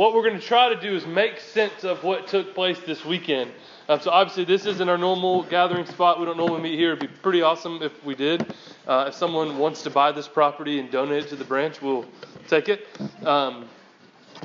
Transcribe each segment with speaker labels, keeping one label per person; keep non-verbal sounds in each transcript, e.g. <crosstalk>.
Speaker 1: what we're going to try to do is make sense of what took place this weekend. Um, so obviously, this isn't our normal gathering spot. We don't normally meet here. It'd be pretty awesome if we did. Uh, if someone wants to buy this property and donate it to the branch, we'll take it. Um,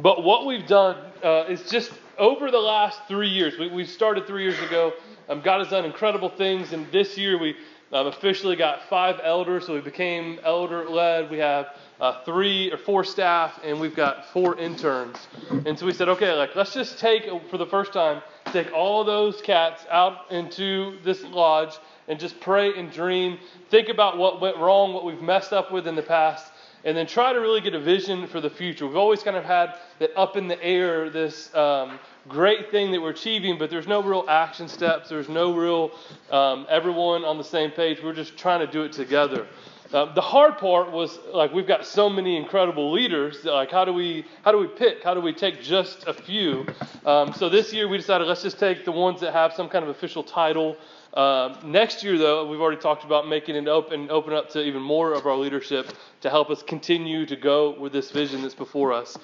Speaker 1: but what we've done uh, is just over the last three years. We, we started three years ago. Um, God has done incredible things, and this year we um, officially got five elders, so we became elder led. We have uh, three or four staff, and we've got four interns. And so we said, okay, like let's just take for the first time, take all those cats out into this lodge and just pray and dream. Think about what went wrong, what we've messed up with in the past, and then try to really get a vision for the future. We've always kind of had that up in the air, this um, great thing that we're achieving, but there's no real action steps. There's no real um, everyone on the same page. We're just trying to do it together. Uh, the hard part was like we've got so many incredible leaders. Like how do we how do we pick? How do we take just a few? Um, so this year we decided let's just take the ones that have some kind of official title. Uh, next year, though, we've already talked about making it open, open up to even more of our leadership to help us continue to go with this vision that's before us.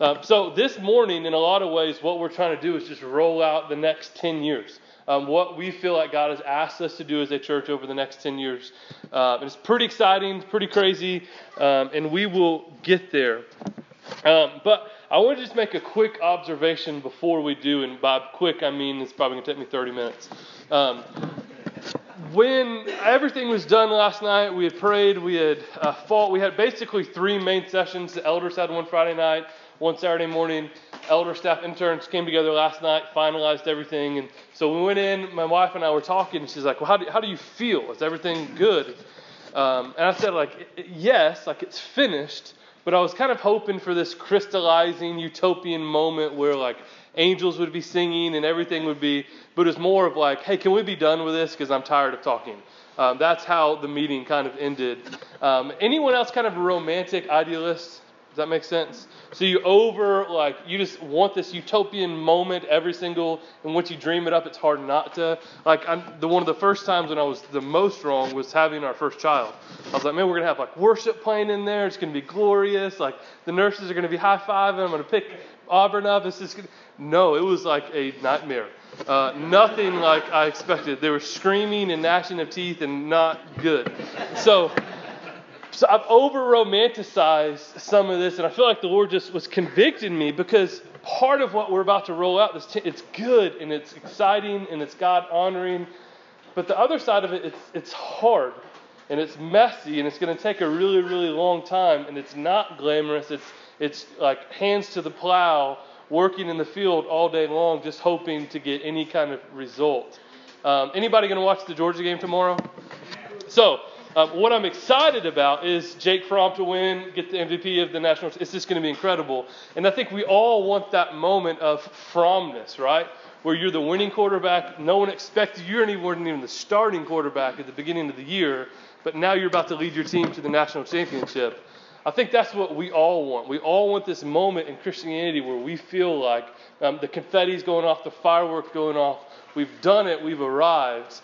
Speaker 1: Uh, so this morning, in a lot of ways, what we're trying to do is just roll out the next 10 years. Um, what we feel like God has asked us to do as a church over the next 10 years. Uh, it's pretty exciting, pretty crazy, um, and we will get there. Um, but I want to just make a quick observation before we do, and by quick I mean it's probably going to take me 30 minutes. Um, when everything was done last night, we had prayed, we had uh, fought, we had basically three main sessions. The elders had one Friday night, one Saturday morning. Elder staff interns came together last night, finalized everything. And so we went in, my wife and I were talking, and she's like, Well, how do, how do you feel? Is everything good? Um, and I said, like, yes, like it's finished, but I was kind of hoping for this crystallizing utopian moment where, like, angels would be singing and everything would be, but it's more of like, hey, can we be done with this? Because I'm tired of talking. Um, that's how the meeting kind of ended. Um, anyone else kind of a romantic idealist? That make sense? So you over like you just want this utopian moment every single, and once you dream it up, it's hard not to. Like I'm, the one of the first times when I was the most wrong was having our first child. I was like, man, we're gonna have like worship playing in there. It's gonna be glorious. Like the nurses are gonna be high fiving. I'm gonna pick Auburn up. It's just gonna... no. It was like a nightmare. Uh, nothing like I expected. They were screaming and gnashing of teeth and not good. So. So I've over romanticized some of this, and I feel like the Lord just was convicting me because part of what we're about to roll out, this it's good and it's exciting and it's God honoring, but the other side of it, it's it's hard and it's messy and it's going to take a really really long time and it's not glamorous. It's it's like hands to the plow, working in the field all day long, just hoping to get any kind of result. Um, anybody going to watch the Georgia game tomorrow? So um, what I'm excited about is Jake Fromm to win, get the MVP of the national. It's just going to be incredible. And I think we all want that moment of Frommness, right? Where you're the winning quarterback. No one expected you weren't even the starting quarterback at the beginning of the year, but now you're about to lead your team to the national championship. I think that's what we all want. We all want this moment in Christianity where we feel like um, the confetti's going off, the fireworks going off. We've done it, we've arrived.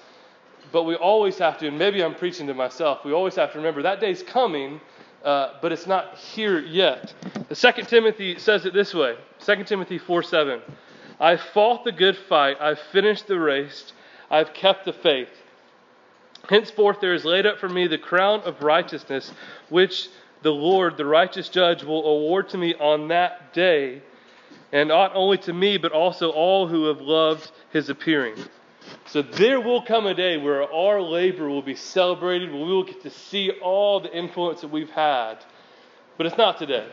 Speaker 1: But we always have to, and maybe I'm preaching to myself, we always have to remember that day's coming, uh, but it's not here yet. The Second Timothy says it this way 2 Timothy 4 7. I fought the good fight, I've finished the race, I've kept the faith. Henceforth there is laid up for me the crown of righteousness, which the Lord, the righteous judge, will award to me on that day, and not only to me, but also all who have loved his appearing. So there will come a day where our labor will be celebrated, where we will get to see all the influence that we've had. But it's not today.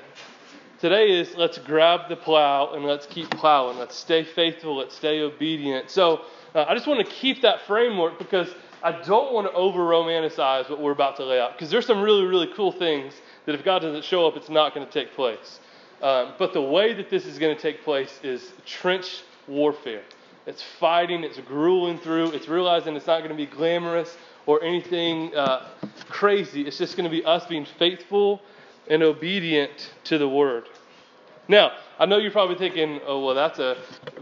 Speaker 1: Today is let's grab the plow and let's keep plowing. Let's stay faithful. Let's stay obedient. So uh, I just want to keep that framework because I don't want to over romanticize what we're about to lay out because there's some really, really cool things that if God doesn't show up, it's not going to take place. Um, but the way that this is going to take place is trench warfare. It's fighting, it's grueling through, it's realizing it's not going to be glamorous or anything uh, crazy. It's just going to be us being faithful and obedient to the word. Now, I know you're probably thinking, oh, well, that's a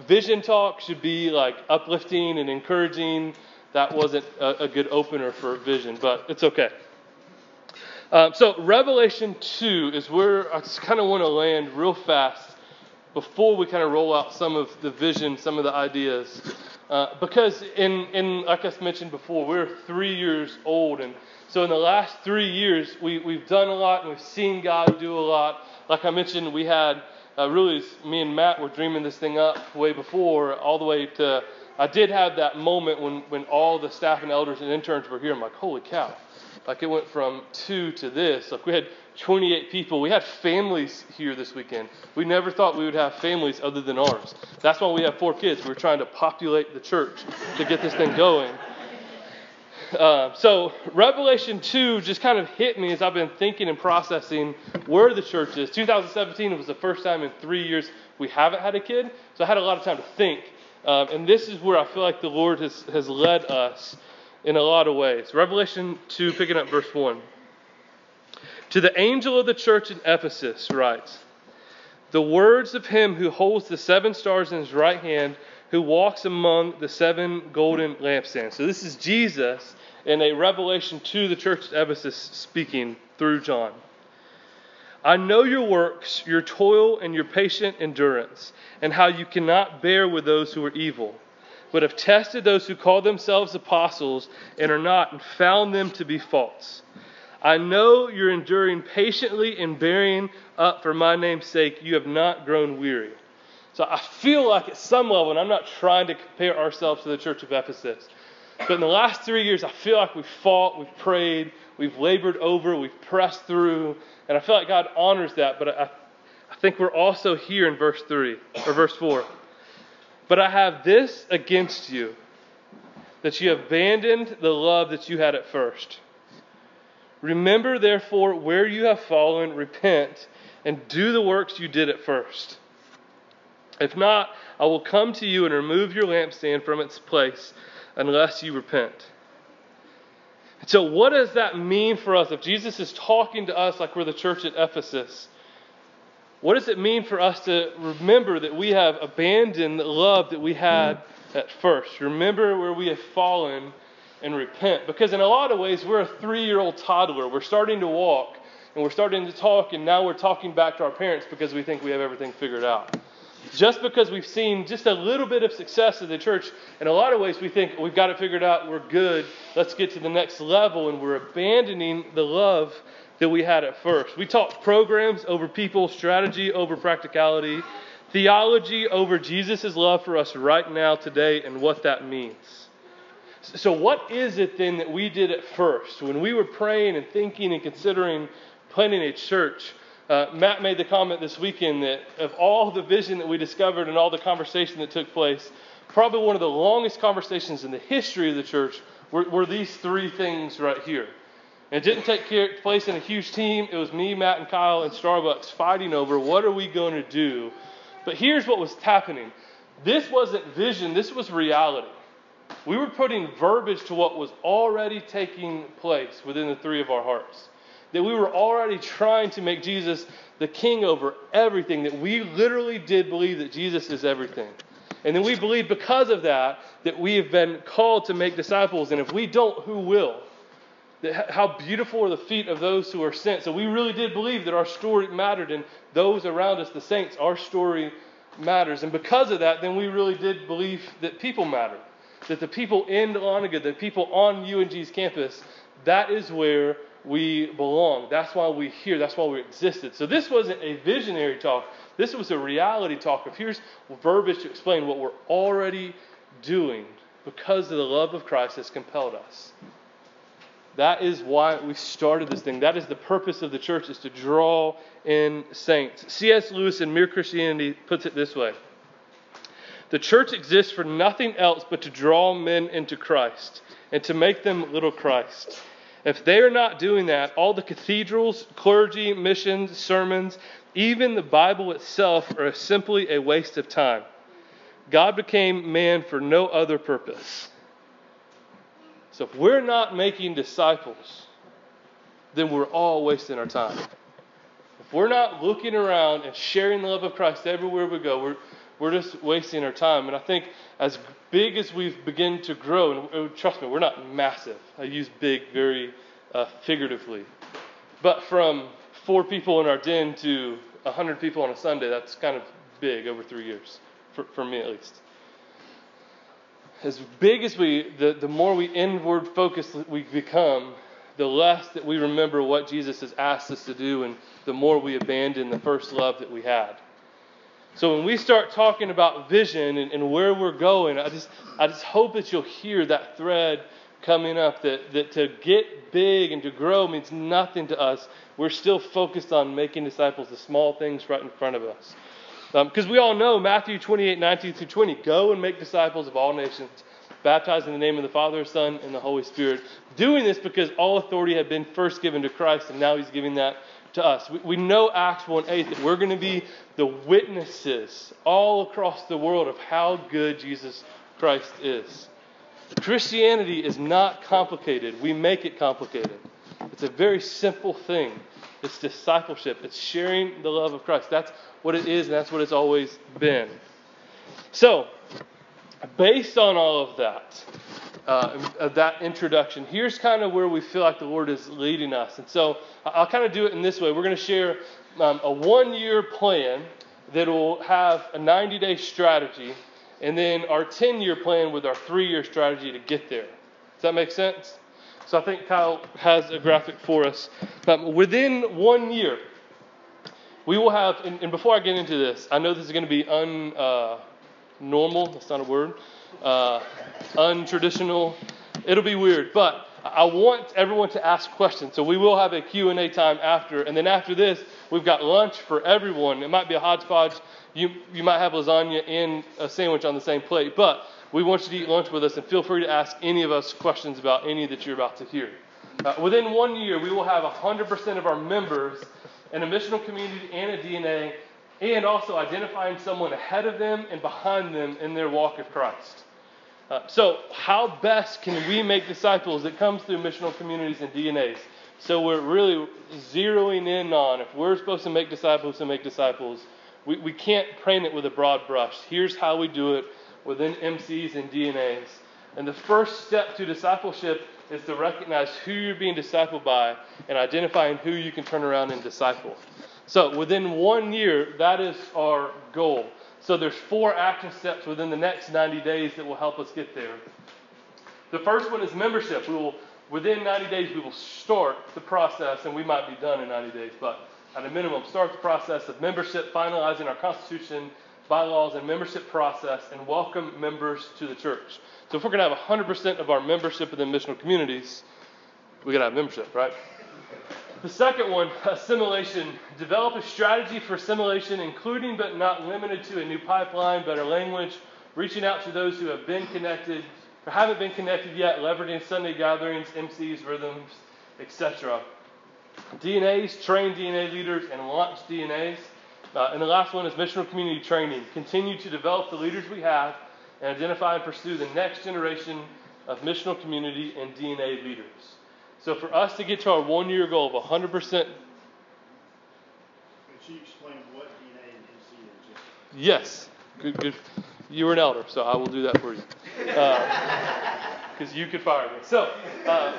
Speaker 1: vision talk, should be like uplifting and encouraging. That wasn't a, a good opener for vision, but it's okay. Um, so, Revelation 2 is where I kind of want to land real fast before we kind of roll out some of the vision, some of the ideas. Uh, because in, in like I mentioned before, we're three years old, and so in the last three years, we, we've done a lot and we've seen God do a lot. Like I mentioned, we had uh, really me and Matt were dreaming this thing up way before, all the way to. I did have that moment when, when all the staff and elders and interns were here. I'm like, holy cow! Like it went from two to this. Like we had 28 people. We had families here this weekend. We never thought we would have families other than ours. That's why we have four kids. We're trying to populate the church to get this thing going. Uh, so Revelation 2 just kind of hit me as I've been thinking and processing where the church is. 2017 was the first time in three years we haven't had a kid, so I had a lot of time to think. Um, and this is where I feel like the Lord has, has led us in a lot of ways. Revelation 2, picking up verse 1. To the angel of the church in Ephesus, writes The words of him who holds the seven stars in his right hand, who walks among the seven golden lampstands. So this is Jesus in a revelation to the church at Ephesus speaking through John. I know your works, your toil, and your patient endurance, and how you cannot bear with those who are evil, but have tested those who call themselves apostles and are not, and found them to be false. I know you're enduring patiently and bearing up for my name's sake. You have not grown weary. So I feel like at some level, and I'm not trying to compare ourselves to the church of Ephesus, but in the last three years, I feel like we've fought, we've prayed, we've labored over, we've pressed through, and I feel like God honors that. But I, I think we're also here in verse 3 or verse 4. But I have this against you that you abandoned the love that you had at first. Remember, therefore, where you have fallen, repent, and do the works you did at first. If not, I will come to you and remove your lampstand from its place unless you repent. So, what does that mean for us? If Jesus is talking to us like we're the church at Ephesus, what does it mean for us to remember that we have abandoned the love that we had at first? Remember where we have fallen and repent. Because in a lot of ways, we're a three year old toddler. We're starting to walk and we're starting to talk, and now we're talking back to our parents because we think we have everything figured out. Just because we've seen just a little bit of success in the church, in a lot of ways, we think we've got it figured out, we're good, let's get to the next level, and we're abandoning the love that we had at first. We talk programs over people, strategy over practicality, theology over Jesus' love for us right now, today, and what that means. So, what is it then that we did at first when we were praying and thinking and considering planning a church? Uh, Matt made the comment this weekend that of all the vision that we discovered and all the conversation that took place, probably one of the longest conversations in the history of the church were, were these three things right here. And it didn't take place in a huge team. It was me, Matt, and Kyle and Starbucks fighting over what are we going to do. But here's what was happening. This wasn't vision. This was reality. We were putting verbiage to what was already taking place within the three of our hearts. That we were already trying to make Jesus the king over everything, that we literally did believe that Jesus is everything. And then we believe because of that that we have been called to make disciples. And if we don't, who will? How beautiful are the feet of those who are sent. So we really did believe that our story mattered and those around us, the saints, our story matters. And because of that, then we really did believe that people matter that the people in Dahlonega, the people on UNG's campus, that is where we belong. That's why we're here. That's why we existed. So this wasn't a visionary talk. This was a reality talk of here's verbiage to explain what we're already doing because of the love of Christ has compelled us. That is why we started this thing. That is the purpose of the church is to draw in saints. C.S. Lewis in Mere Christianity puts it this way. The church exists for nothing else but to draw men into Christ and to make them little Christ. If they are not doing that, all the cathedrals, clergy, missions, sermons, even the Bible itself are simply a waste of time. God became man for no other purpose. So if we're not making disciples, then we're all wasting our time. If we're not looking around and sharing the love of Christ everywhere we go, we're, we're just wasting our time. And I think as big as we've begun to grow, and trust me, we're not massive. I use big very uh, figuratively. But from four people in our den to 100 people on a Sunday, that's kind of big over three years, for, for me at least. As big as we, the, the more we inward focused we become, the less that we remember what Jesus has asked us to do, and the more we abandon the first love that we had. So when we start talking about vision and, and, where we're going, I just I just hope that you'll hear that thread coming up that, that to get big and to grow means nothing to us. We're still focused on making disciples, the small things right in front of us. Because um, we all know Matthew 28, 19 through 20, go and make disciples of all nations, baptized in the name of the Father, Son, and the Holy Spirit. Doing this because all authority had been first given to Christ, and now he's giving that to us. We, we know Acts 1 8 that we're going to be the witnesses all across the world of how good Jesus Christ is. Christianity is not complicated. We make it complicated. It's a very simple thing. It's discipleship. It's sharing the love of Christ. That's what it is, and that's what it's always been. So, based on all of that, uh, that introduction, here's kind of where we feel like the Lord is leading us. And so, I'll kind of do it in this way. We're going to share um, a one year plan that will have a 90 day strategy and then our 10 year plan with our three year strategy to get there. Does that make sense? So I think Kyle has a graphic for us. Um, within one year, we will have, and, and, before I get into this, I know this is going to be un, uh, normal, that's not a word, uh, untraditional. It'll be weird, but I want everyone to ask questions. So we will have a Q&A time after, and then after this, we've got lunch for everyone. It might be a hodgepodge you, you might have lasagna and a sandwich on the same plate, but we want you to eat lunch with us and feel free to ask any of us questions about any that you're about to hear. Uh, within one year, we will have 100% of our members in a missional community and a DNA, and also identifying someone ahead of them and behind them in their walk of Christ. Uh, so, how best can we make disciples? It comes through missional communities and DNAs. So, we're really zeroing in on if we're supposed to make disciples to make disciples we, we can't paint it with a broad brush. Here's how we do it within MCs and DNAs. And the first step to discipleship is to recognize who you're being discipled by and identifying who you can turn around and disciple. So within one year, that is our goal. So there's four action steps within the next 90 days that will help us get there. The first one is membership. We will within 90 days we will start the process and we might be done in 90 days, but at a minimum, start the process of membership, finalizing our Constitution, bylaws, and membership process, and welcome members to the church. So if we're going to have 100% of our membership within missional communities, we got to have membership, right? The second one, <laughs> assimilation. Develop a strategy for assimilation, including but not limited to a new pipeline, better language, reaching out to those who have been connected or haven't been connected yet, leveraging Sunday gatherings, MCs, rhythms, etc. DNAs, train DNA leaders, and launch DNAs. Uh, and the last one is missional community training. Continue to develop the leaders we have and identify and pursue the next generation of missional community and DNA leaders. So for us to get to our one year goal of 100%. Could
Speaker 2: you explain what DNA and MC is?
Speaker 1: Yes. Good, good. You were an elder, so I will do that for you. Because uh, you could fire me. So, uh,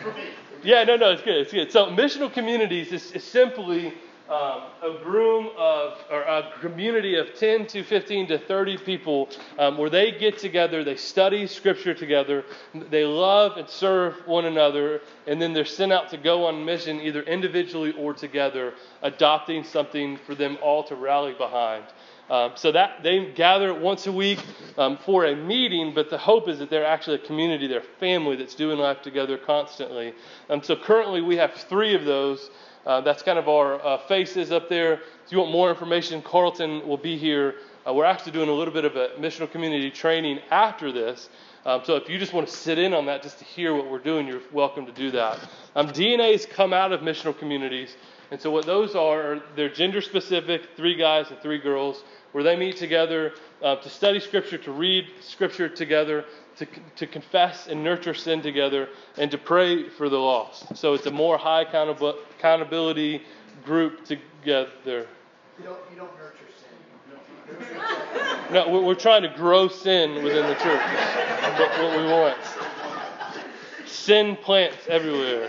Speaker 1: for me. Yeah, no, no, it's good. It's good. So, missional communities is, is simply um, a room of, or a community of 10 to 15 to 30 people um, where they get together, they study Scripture together, they love and serve one another, and then they're sent out to go on mission either individually or together, adopting something for them all to rally behind. Um, so that they gather once a week um, for a meeting, but the hope is that they're actually a community, they're a family that's doing life together constantly. Um, so currently we have three of those. Uh, that's kind of our uh, faces up there. If you want more information, Carlton will be here. Uh, we're actually doing a little bit of a missional community training after this. Um, so if you just want to sit in on that just to hear what we're doing, you're welcome to do that. Um, DNAs come out of missional communities. And so what those are, they're gender specific, three guys and three girls where they meet together uh, to study Scripture, to read Scripture together, to, to confess and nurture sin together, and to pray for the lost. So it's a more high accountability group together.
Speaker 2: You don't, you don't nurture sin.
Speaker 1: no, we're trying to grow sin within the church. That's what we want. Sin plants everywhere.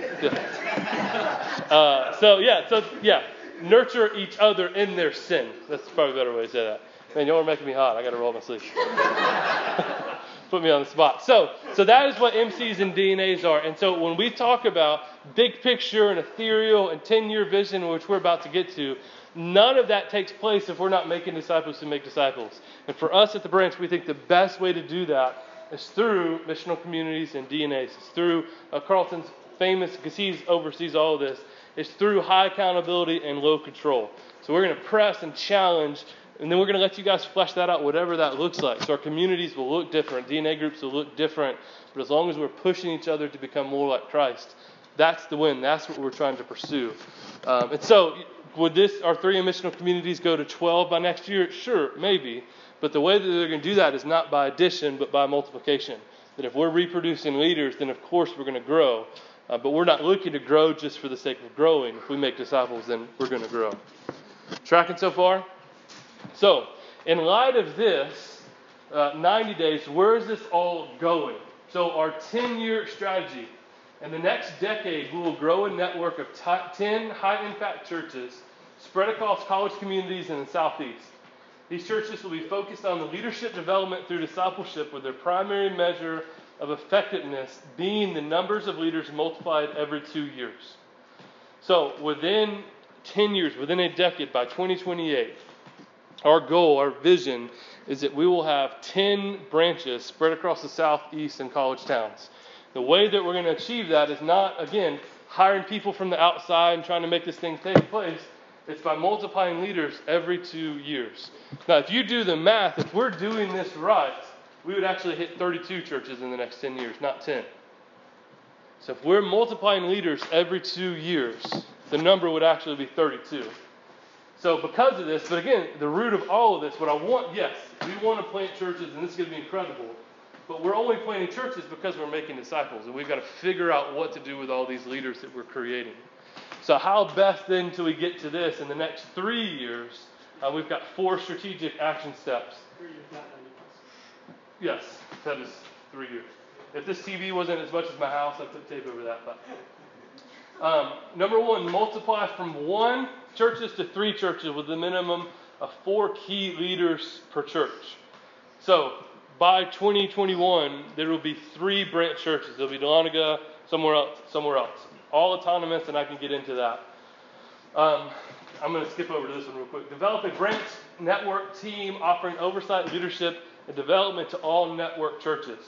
Speaker 1: Uh, so yeah, so yeah, nurture each other in their sin. That's probably a better way to say that. Man, y'all are making me hot. I got to roll my sleeves. <laughs> Put me on the spot. So, so that is what MCs and DNAs are. And so when we talk about big picture and ethereal and 10 year vision, which we're about to get to, none of that takes place if we're not making disciples to make disciples. And for us at the branch, we think the best way to do that is through missional communities and DNAs. It's through uh, Carlton's famous, because he oversees all of this, it's through high accountability and low control. So we're going to press and challenge, and then we're going to let you guys flesh that out, whatever that looks like. So our communities will look different, DNA groups will look different, but as long as we're pushing each other to become more like Christ, that's the win. That's what we're trying to pursue. Um, and so, would this our three missional communities go to 12 by next year? Sure, maybe. But the way that they're going to do that is not by addition, but by multiplication. That if we're reproducing leaders, then of course we're going to grow. Uh, but we're not looking to grow just for the sake of growing. If we make disciples, then we're going to grow. Tracking so far? So, in light of this, uh, 90 days, where is this all going? So, our 10 year strategy. In the next decade, we will grow a network of t- 10 high impact churches spread across college communities in the Southeast. These churches will be focused on the leadership development through discipleship, with their primary measure of effectiveness being the numbers of leaders multiplied every two years. So, within 10 years, within a decade, by 2028, our goal, our vision, is that we will have 10 branches spread across the southeast and college towns. The way that we're going to achieve that is not, again, hiring people from the outside and trying to make this thing take place. It's by multiplying leaders every two years. Now, if you do the math, if we're doing this right, we would actually hit 32 churches in the next 10 years, not 10. So if we're multiplying leaders every two years, the number would actually be 32. So because of this, but again, the root of all of this, what I want, yes, we want to plant churches, and this is going to be incredible. But we're only planting churches because we're making disciples, and we've got to figure out what to do with all these leaders that we're creating. So how best then till we get to this in the next three years? Uh, we've got four strategic action steps. Yes, that is three years. If this TV wasn't as much as my house, I'd put tape over that. But um, number one, multiply from one churches to three churches with a minimum of four key leaders per church. So by 2021, there will be three branch churches. There'll be Dahlonega, somewhere else, somewhere else, all autonomous, and I can get into that. Um, I'm going to skip over to this one real quick. Develop a branch network team offering oversight, leadership, and development to all network churches.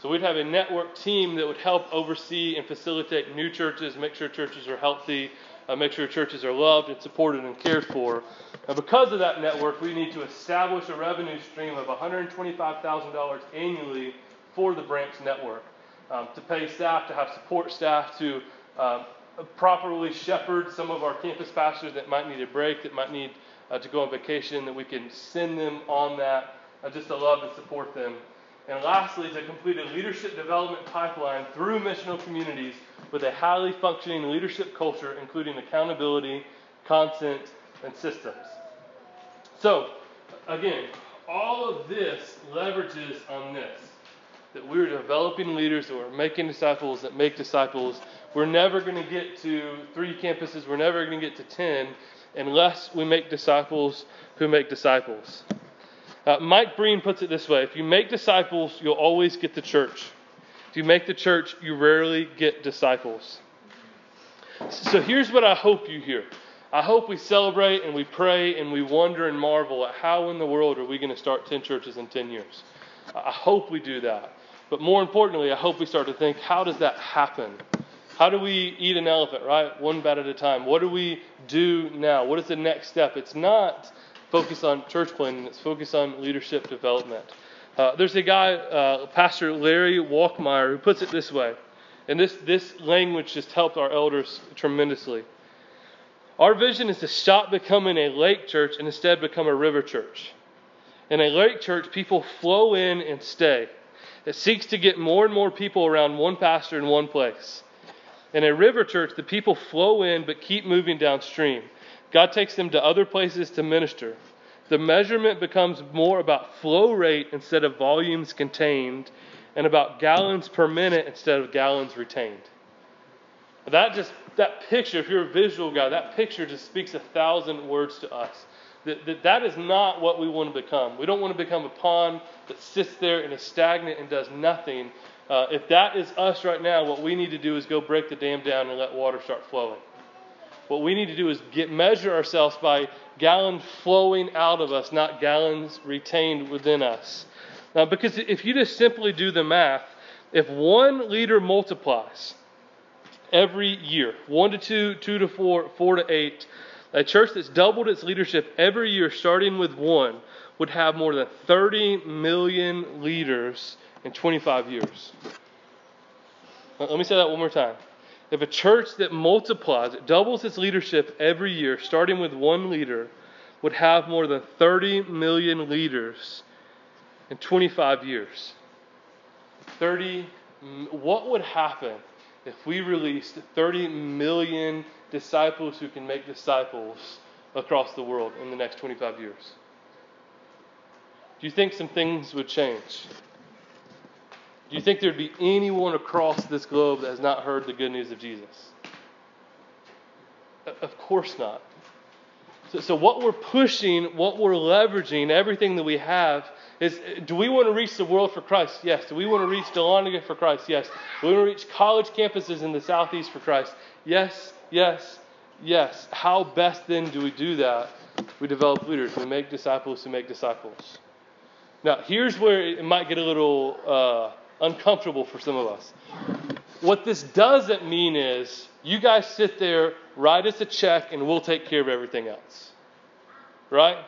Speaker 1: So we'd have a network team that would help oversee and facilitate new churches, make sure churches are healthy, uh, make sure churches are loved and supported and cared for. And because of that network, we need to establish a revenue stream of $125,000 annually for the branch network um, to pay staff, to have support staff, to um, properly shepherd some of our campus pastors that might need a break, that might need uh, to go on vacation, that we can send them on that uh, just to love and support them. And lastly, to complete a leadership development pipeline through missional communities with a highly functioning leadership culture, including accountability, content, and systems. So, again, all of this leverages on this that we're developing leaders, that we're making disciples, that make disciples. We're never going to get to three campuses, we're never going to get to 10 unless we make disciples who make disciples. Uh, Mike Breen puts it this way if you make disciples, you'll always get the church. If you make the church, you rarely get disciples. So here's what I hope you hear. I hope we celebrate and we pray and we wonder and marvel at how in the world are we going to start 10 churches in 10 years. I hope we do that. But more importantly, I hope we start to think how does that happen? How do we eat an elephant, right? One bite at a time. What do we do now? What is the next step? It's not focus on church planting, it's focus on leadership development. Uh, there's a guy, uh, Pastor Larry Walkemeyer, who puts it this way, and this, this language just helped our elders tremendously. Our vision is to stop becoming a lake church and instead become a river church. In a lake church, people flow in and stay. It seeks to get more and more people around one pastor in one place. In a river church, the people flow in but keep moving downstream. God takes them to other places to minister. The measurement becomes more about flow rate instead of volumes contained, and about gallons per minute instead of gallons retained. That just that picture, if you're a visual guy, that picture just speaks a thousand words to us. That, that, that is not what we want to become. We don't want to become a pond that sits there and is stagnant and does nothing. Uh, if that is us right now, what we need to do is go break the dam down and let water start flowing. What we need to do is get measure ourselves by gallons flowing out of us, not gallons retained within us. Now, because if you just simply do the math, if one liter multiplies every year, one to two, two to four, four to eight, a church that's doubled its leadership every year, starting with one, would have more than 30 million leaders in 25 years. Let me say that one more time. If a church that multiplies, it doubles its leadership every year, starting with one leader, would have more than 30 million leaders in 25 years. 30, what would happen if we released 30 million disciples who can make disciples across the world in the next 25 years? Do you think some things would change? Do you think there'd be anyone across this globe that has not heard the good news of Jesus? Of course not. So, so what we're pushing, what we're leveraging, everything that we have is do we want to reach the world for Christ? Yes. Do we want to reach Dahlonega for Christ? Yes. Do we want to reach college campuses in the southeast for Christ? Yes, yes, yes. How best then do we do that? We develop leaders. We make disciples who make disciples. Now, here's where it might get a little uh, uncomfortable for some of us. What this doesn't mean is you guys sit there, write us a check, and we'll take care of everything else. Right?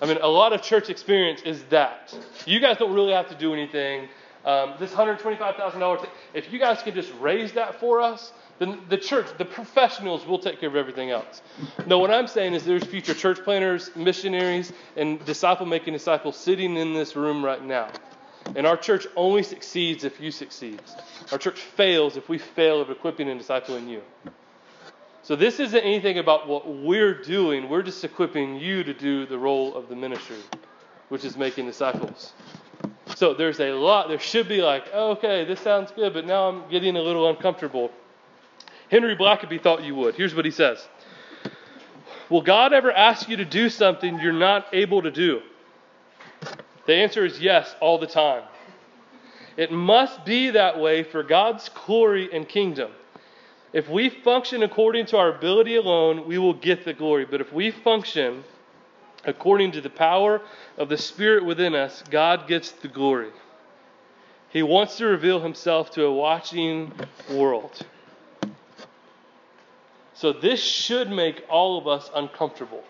Speaker 1: I mean, a lot of church experience is that. You guys don't really have to do anything. Um, this $125,000, if you guys can just raise that for us, then the church, the professionals will take care of everything else. No, what I'm saying is there's future church planners, missionaries, and disciple making disciples sitting in this room right now. And our church only succeeds if you succeed. Our church fails if we fail of equipping and discipling you. So this isn't anything about what we're doing. We're just equipping you to do the role of the ministry, which is making disciples. So there's a lot. There should be like, oh, okay, this sounds good, but now I'm getting a little uncomfortable. Henry Blackaby thought you would. Here's what he says Will God ever ask you to do something you're not able to do? The answer is yes, all the time. It must be that way for God's glory and kingdom. If we function according to our ability alone, we will get the glory. But if we function according to the power of the Spirit within us, God gets the glory. He wants to reveal himself to a watching world. So this should make all of us uncomfortable.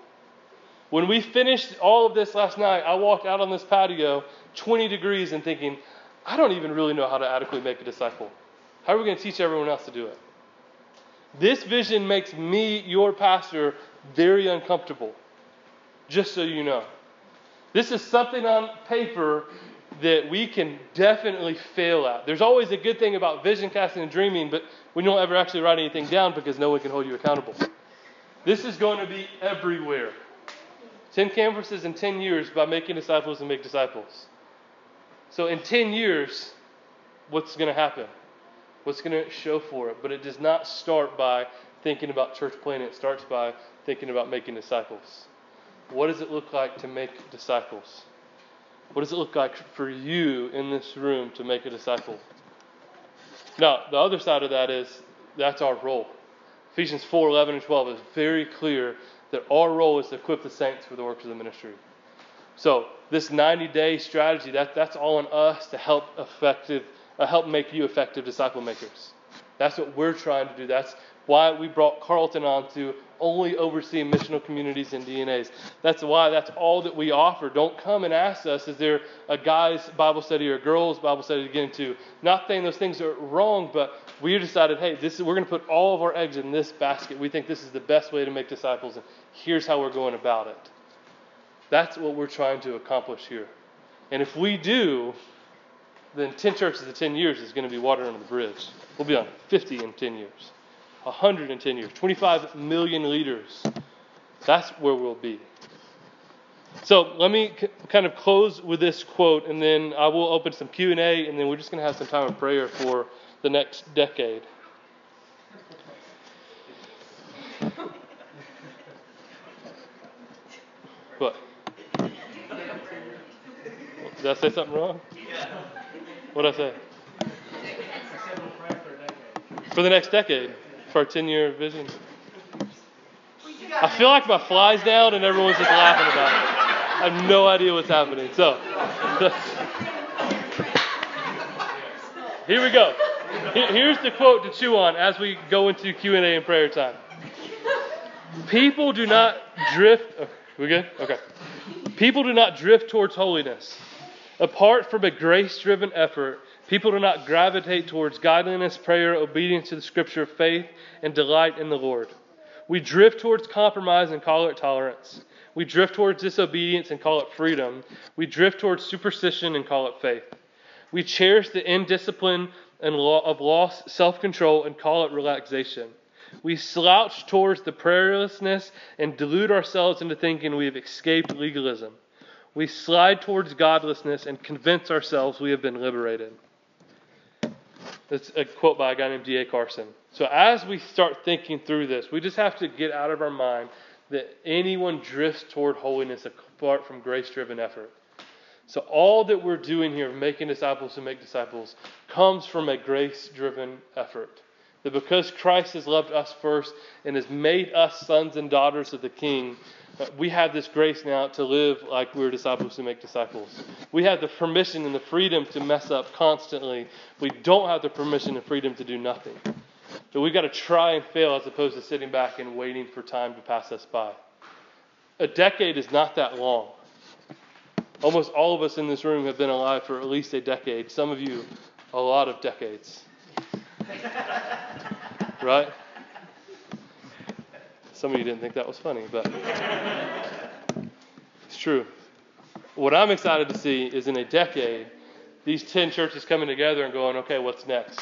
Speaker 1: When we finished all of this last night, I walked out on this patio 20 degrees and thinking, I don't even really know how to adequately make a disciple. How are we going to teach everyone else to do it? This vision makes me, your pastor, very uncomfortable, just so you know. This is something on paper that we can definitely fail at. There's always a good thing about vision casting and dreaming, but we don't ever actually write anything down because no one can hold you accountable. This is going to be everywhere. 10 campuses in 10 years by making disciples and make disciples. So in 10 years, what's going to happen? what's going to show for it. But it does not start by thinking about church planting, it starts by thinking about making disciples. What does it look like to make disciples? What does it look like for you in this room to make a disciple? Now, the other side of that is that's our role. Ephesians 4 11 and 12 is very clear that our role is to equip the saints for the works of the ministry. So, this 90 day strategy, that, that's all on us to help effective uh, help make you effective disciple makers. That's what we're trying to do. That's why we brought Carlton on to only oversee missional communities and DNAs. That's why that's all that we offer. Don't come and ask us, is there a guy's Bible study or a girl's Bible study to get into? Not saying those things are wrong, but we decided, hey, this is, we're going to put all of our eggs in this basket. We think this is the best way to make disciples, and here's how we're going about it. That's what we're trying to accomplish here. And if we do, then 10 churches in 10 years is going to be water under the bridge. We'll be on 50 in 10 years, 110 years, 25 million liters. That's where we'll be. So let me c- kind of close with this quote, and then I will open some Q and A, and then we're just going to have some time of prayer for the next decade. What? Did I say something wrong? What did I say? For the next decade for our 10 year vision. I feel like my fly's down and everyone's just laughing about it. I have no idea what's happening. So, here we go. Here's the quote to chew on as we go into Q&A and prayer time. People do not drift. Oh, we good? Okay. People do not drift towards holiness. Apart from a grace driven effort, people do not gravitate towards godliness, prayer, obedience to the scripture, faith, and delight in the Lord. We drift towards compromise and call it tolerance. We drift towards disobedience and call it freedom. We drift towards superstition and call it faith. We cherish the indiscipline and law of lost self control and call it relaxation. We slouch towards the prayerlessness and delude ourselves into thinking we have escaped legalism. We slide towards godlessness and convince ourselves we have been liberated. That's a quote by a guy named D.A. Carson. So, as we start thinking through this, we just have to get out of our mind that anyone drifts toward holiness apart from grace driven effort. So, all that we're doing here, making disciples who make disciples, comes from a grace driven effort. That because Christ has loved us first and has made us sons and daughters of the King, we have this grace now to live like we're disciples who make disciples. We have the permission and the freedom to mess up constantly. We don't have the permission and freedom to do nothing. But we've got to try and fail as opposed to sitting back and waiting for time to pass us by. A decade is not that long. Almost all of us in this room have been alive for at least a decade. Some of you, a lot of decades. <laughs> right? Some of you didn't think that was funny, but it's true. What I'm excited to see is in a decade, these 10 churches coming together and going, okay, what's next?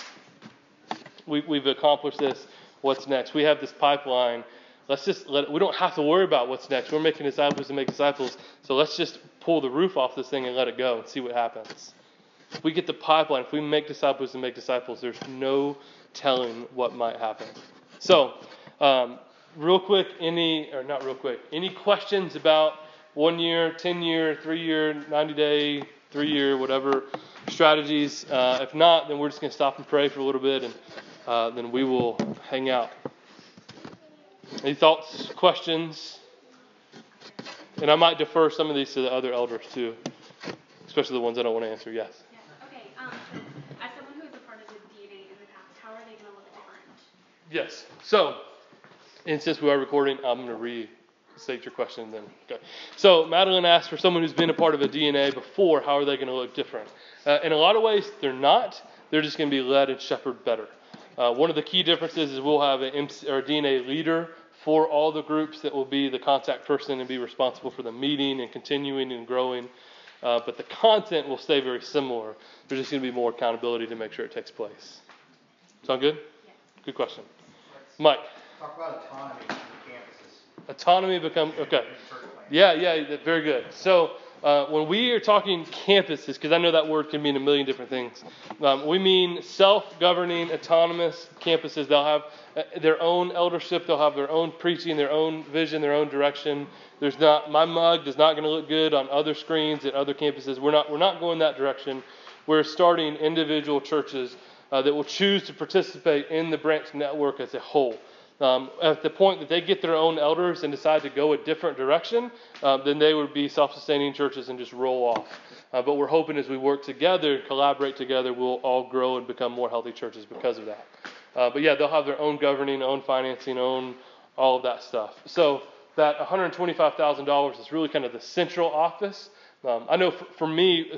Speaker 1: We, we've accomplished this. What's next? We have this pipeline. Let's just let, we don't have to worry about what's next. We're making disciples to make disciples. So let's just pull the roof off this thing and let it go and see what happens. If we get the pipeline, if we make disciples and make disciples, there's no telling what might happen. So, um, real quick, any, or not real quick, any questions about one year, 10 year, three year, 90 day, three year, whatever strategies? Uh, if not, then we're just going to stop and pray for a little bit and uh, then we will hang out. Any thoughts, questions? And I might defer some of these to the other elders too, especially the ones I don't want to answer. Yes. Yes. So, and since we are recording, I'm going to restate your question then. Okay. So, Madeline asked for someone who's been a part of a DNA before, how are they going to look different? Uh, in a lot of ways, they're not. They're just going to be led and shepherded better. Uh, one of the key differences is we'll have a, MC, or a DNA leader for all the groups that will be the contact person and be responsible for the meeting and continuing and growing. Uh, but the content will stay very similar. There's just going to be more accountability to make sure it takes place. Sound good?
Speaker 3: Yeah.
Speaker 1: Good question. Mike.
Speaker 2: Talk about autonomy on campuses.
Speaker 1: Autonomy become okay. Yeah, yeah, very good. So uh, when we are talking campuses, because I know that word can mean a million different things, um, we mean self-governing, autonomous campuses. They'll have uh, their own eldership. They'll have their own preaching, their own vision, their own direction. There's not my mug is not going to look good on other screens at other campuses. We're not we're not going that direction. We're starting individual churches uh, that will choose to participate in the branch network as a whole. Um, at the point that they get their own elders and decide to go a different direction, uh, then they would be self sustaining churches and just roll off. Uh, but we're hoping as we work together, collaborate together, we'll all grow and become more healthy churches because of that. Uh, but yeah, they'll have their own governing, own financing, own all of that stuff. So that $125,000 is really kind of the central office. Um, I know for, for me,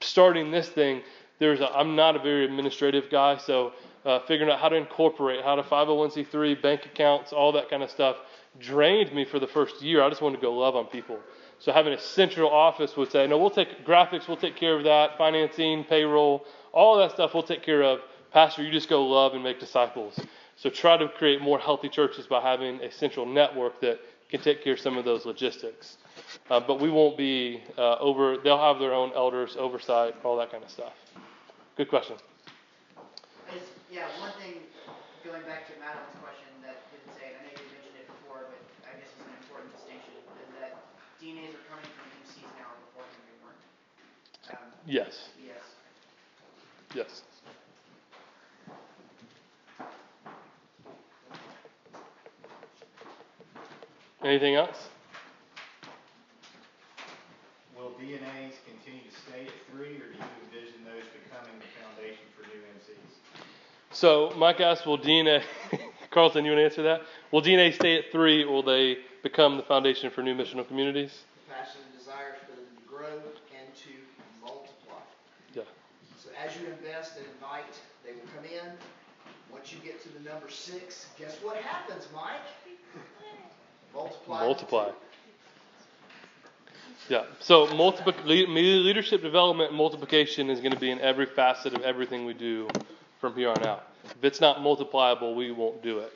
Speaker 1: starting this thing, there's a, I'm not a very administrative guy, so uh, figuring out how to incorporate, how to 501c3, bank accounts, all that kind of stuff drained me for the first year. I just wanted to go love on people. So having a central office would say, no, we'll take graphics, we'll take care of that, financing, payroll, all that stuff we'll take care of. Pastor, you just go love and make disciples. So try to create more healthy churches by having a central network that can take care of some of those logistics. Uh, but we won't be uh, over, they'll have their own elders, oversight, all that kind of stuff. Good question.
Speaker 2: It's, yeah, one thing, going back to Madeline's question that didn't say, and I know you mentioned it before, but I guess it's an important distinction, is that DNAs are coming from MCs now beforehand they weren't. Um,
Speaker 1: Yes.
Speaker 2: Yes.
Speaker 1: Yes. Anything else?
Speaker 3: Will DNAs continue to stay at three, or do you envision those becoming the foundation for new MCs?
Speaker 1: So, Mike asked, will DNA, <laughs> Carlton, you want to answer that? Will DNA stay at three, or will they become the foundation for new missional communities?
Speaker 4: passion and desire for them to grow and to multiply.
Speaker 1: Yeah.
Speaker 4: So as you invest and invite, they will come in. Once you get to the number six, guess what happens, Mike? <laughs> Multiply.
Speaker 1: Multiply. Yeah. So, multiple leadership development and multiplication is going to be in every facet of everything we do from here on out. If it's not multipliable, we won't do it.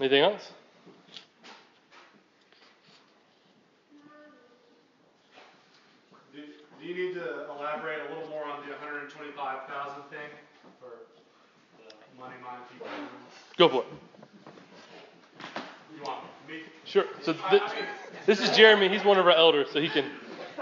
Speaker 1: Anything else?
Speaker 5: Do, do you need to elaborate a little more on the hundred and twenty-five thousand thing for the money mind people?
Speaker 1: Go for it.
Speaker 5: You want me?
Speaker 1: Sure. So,
Speaker 5: I- I mean,
Speaker 1: this is Jeremy. He's one of our elders, so he can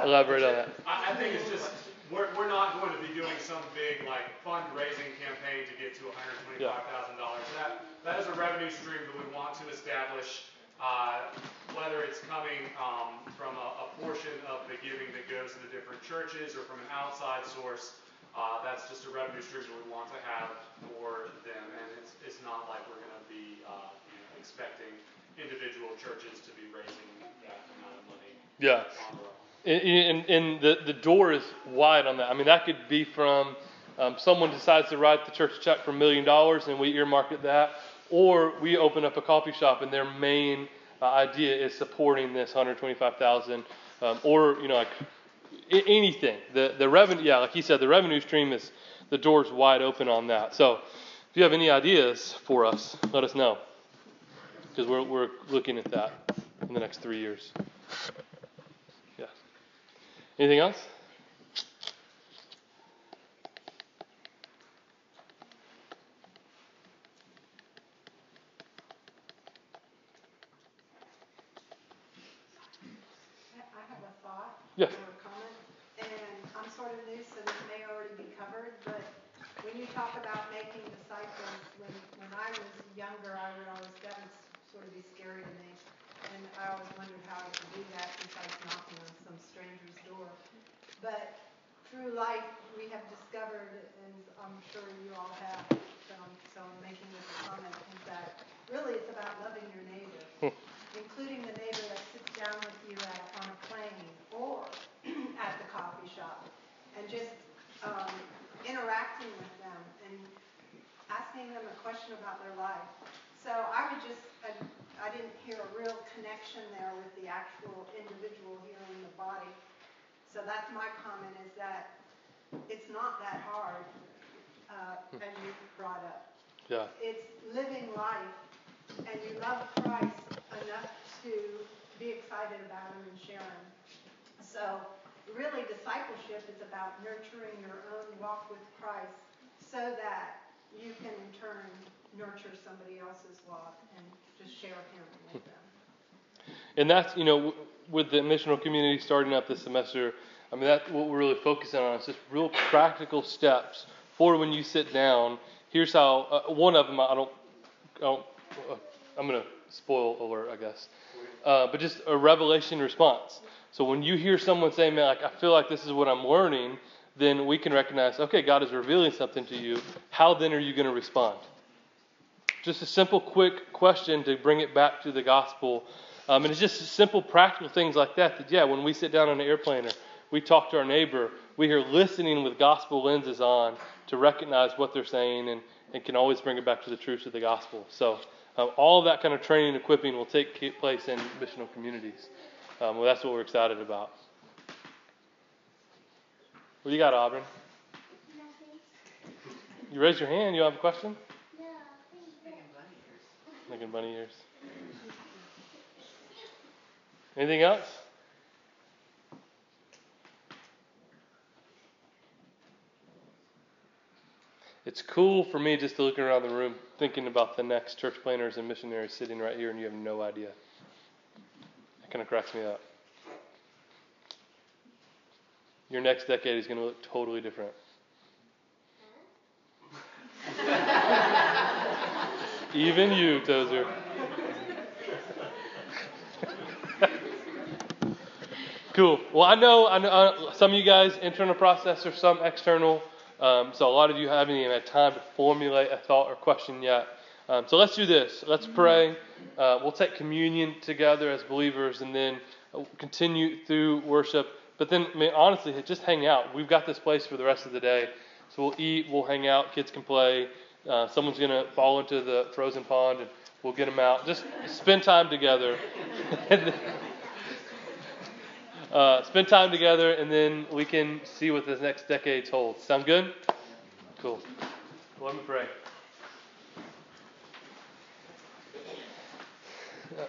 Speaker 1: elaborate on that.
Speaker 5: I, I think it's just, we're, we're not going to be doing some big like fundraising campaign to get to hundred and twenty-five thousand dollars. That, that is a revenue stream that we want to establish, uh, whether it's coming, um, from a, a portion of the giving that goes to the different churches or from an outside source. Uh, that's just a revenue stream that we want to have for them, and it's, it's not like we're gonna be, uh, you know, expecting individual churches to be raising that amount of money
Speaker 1: Yeah. And, and the, the door is wide on that. I mean, that could be from um, someone decides to write the church check for a million dollars and we earmark it that, or we open up a coffee shop and their main uh, idea is supporting this 125,000, um, or you know, like anything. The the revenue, yeah, like he said, the revenue stream is the door's wide open on that. So, if you have any ideas for us, let us know because we're we're looking at that in the next three years. Anything else?
Speaker 6: I have a thought.
Speaker 1: Yes.
Speaker 6: Or a comment, and I'm sort of new, so this may already be covered, but when you talk about making disciples, when, when I was younger, I would always, that would sort of be scary to me. And I always wondered how I could do that besides knocking on some stranger's door. But through life, we have discovered, and I'm sure you all have, so I'm, so I'm making this a comment, is that really it's about loving your neighbor including the neighbor that sits down with you at, on a plane or <clears throat> at the coffee shop, and just um, interacting with them and asking them a question about their life. So I would just, I, I didn't hear a real connection there with the actual individual here in the body. So that's my comment, is that it's not that hard, uh, as you brought up
Speaker 1: Yeah.
Speaker 6: it's living life and you love Christ enough to be excited about him and share him. So really discipleship is about nurturing your own walk with Christ so that you can in turn nurture somebody else's walk and just share him with them.
Speaker 1: And that's, you know, with the missional community starting up this semester, I mean, that's what we're really focusing on is just real practical steps for when you sit down. Here's how, uh, one of them, I don't, I don't uh, I'm going to spoil alert, I guess. Uh, but just a revelation response. So when you hear someone say, man, like, I feel like this is what I'm learning, then we can recognize, okay, God is revealing something to you. How then are you going to respond? Just a simple, quick question to bring it back to the gospel. Um, and it's just simple, practical things like that. That yeah, when we sit down on an airplane or we talk to our neighbor, we are listening with gospel lenses on to recognize what they're saying and, and can always bring it back to the truths of the gospel. So um, all of that kind of training and equipping will take place in missional communities. Um, well, that's what we're excited about. What do you got, Auburn? You raise your hand. You have a question?
Speaker 2: Making bunny ears.
Speaker 1: Anything else? It's cool for me just to look around the room thinking about the next church planners and missionaries sitting right here and you have no idea. It kind of cracks me up. Your next decade is going to look totally different. Even you, Tozer. cool. Well, I know, I know uh, some of you guys internal processor, some external. Um, so a lot of you haven't even had time to formulate a thought or question yet. Um, so let's do this. Let's pray. Uh, we'll take communion together as believers, and then uh, continue through worship. But then, I mean, honestly, just hang out. We've got this place for the rest of the day. So we'll eat, we'll hang out, kids can play. Uh, someone's going to fall into the frozen pond and we'll get them out. Just spend time together. <laughs> uh, spend time together and then we can see what this next decade holds. Sound good? Cool. Well, Let me pray.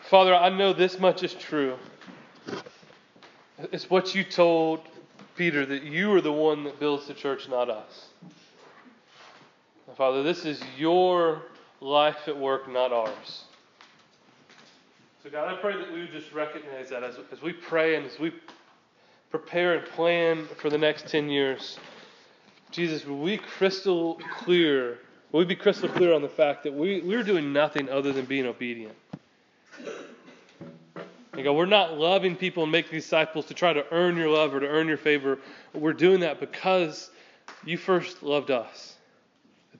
Speaker 1: Father, I know this much is true. It's what you told Peter that you are the one that builds the church, not us. Father, this is your life at work, not ours. So, God, I pray that we would just recognize that as, as we pray and as we prepare and plan for the next 10 years. Jesus, will we crystal clear, will we be crystal clear on the fact that we, we're doing nothing other than being obedient? And God, we're not loving people and making disciples to try to earn your love or to earn your favor. We're doing that because you first loved us.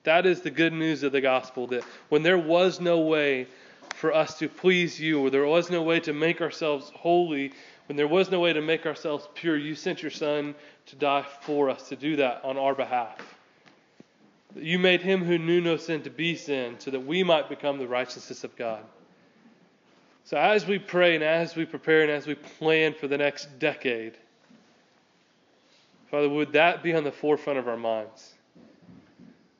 Speaker 1: That is the good news of the gospel that when there was no way for us to please you, or there was no way to make ourselves holy, when there was no way to make ourselves pure, you sent your Son to die for us, to do that on our behalf. You made him who knew no sin to be sin, so that we might become the righteousness of God. So as we pray and as we prepare and as we plan for the next decade, Father, would that be on the forefront of our minds?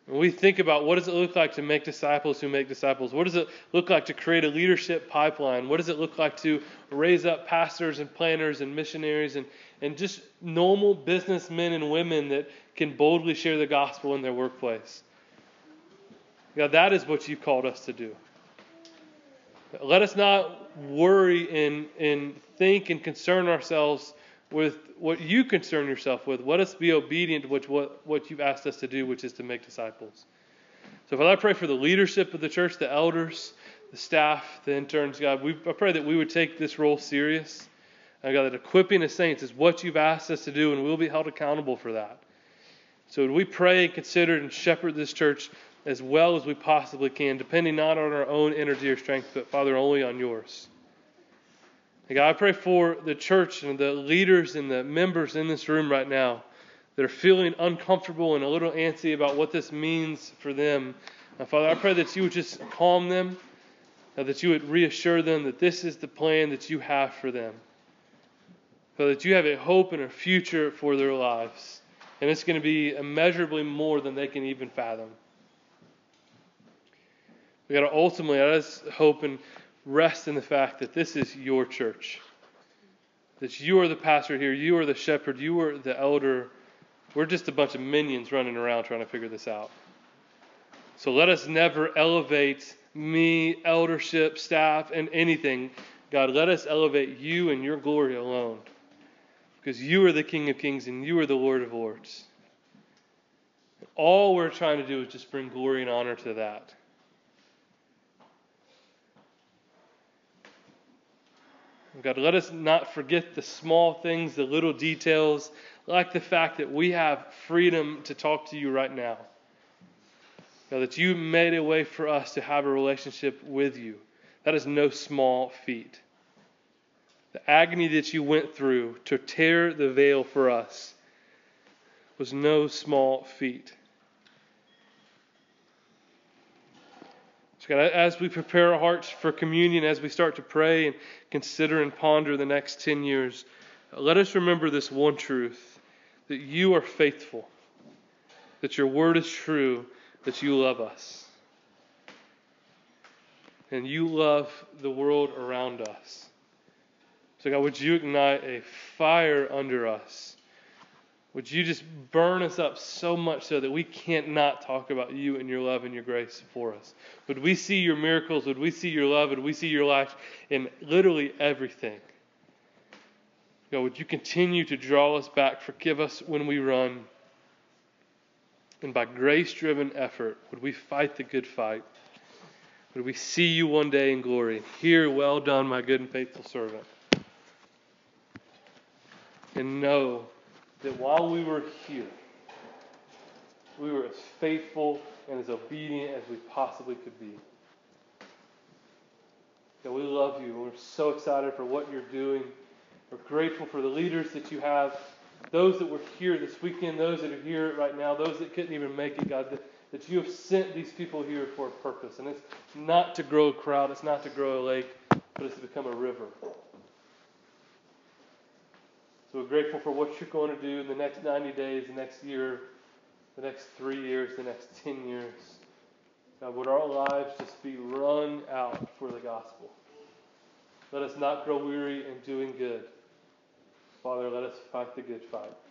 Speaker 1: When we think about what does it look like to make disciples who make disciples, what does it look like to create a leadership pipeline? What does it look like to raise up pastors and planners and missionaries and, and just normal businessmen and women that can boldly share the gospel in their workplace? God, that is what you've called us to do. Let us not worry and, and think and concern ourselves with what you concern yourself with. Let us be obedient to what, what, what you've asked us to do, which is to make disciples. So, Father, I pray for the leadership of the church, the elders, the staff, the interns, God. We, I pray that we would take this role serious. And God, that equipping the saints is what you've asked us to do, and we'll be held accountable for that. So, we pray, and consider, and shepherd this church as well as we possibly can, depending not on our own energy or strength, but, Father, only on yours. And God, I pray for the church and the leaders and the members in this room right now that are feeling uncomfortable and a little antsy about what this means for them. Now, Father, I pray that you would just calm them, uh, that you would reassure them that this is the plan that you have for them. Father, that you have a hope and a future for their lives. And it's going to be immeasurably more than they can even fathom. We got to ultimately, I just hope and rest in the fact that this is your church. That you are the pastor here, you are the shepherd, you are the elder. We're just a bunch of minions running around trying to figure this out. So let us never elevate me, eldership, staff, and anything. God, let us elevate you and your glory alone. Because you are the King of Kings and you are the Lord of Lords. All we're trying to do is just bring glory and honor to that. God, let us not forget the small things, the little details, like the fact that we have freedom to talk to you right now. God, that you made a way for us to have a relationship with you. That is no small feat. The agony that you went through to tear the veil for us was no small feat. God, as we prepare our hearts for communion, as we start to pray and consider and ponder the next 10 years, let us remember this one truth that you are faithful, that your word is true, that you love us. And you love the world around us. So, God, would you ignite a fire under us would you just burn us up so much so that we can't not talk about you and your love and your grace for us? Would we see your miracles? Would we see your love? Would we see your life in literally everything? God, would you continue to draw us back, forgive us when we run, and by grace driven effort, would we fight the good fight? Would we see you one day in glory? Hear, well done, my good and faithful servant. And know that while we were here, we were as faithful and as obedient as we possibly could be. God, we love you. We're so excited for what you're doing. We're grateful for the leaders that you have, those that were here this weekend, those that are here right now, those that couldn't even make it, God, that, that you have sent these people here for a purpose. And it's not to grow a crowd, it's not to grow a lake, but it's to become a river. So we're grateful for what you're going to do in the next 90 days, the next year, the next three years, the next 10 years. God, would our lives just be run out for the gospel? Let us not grow weary in doing good. Father, let us fight the good fight.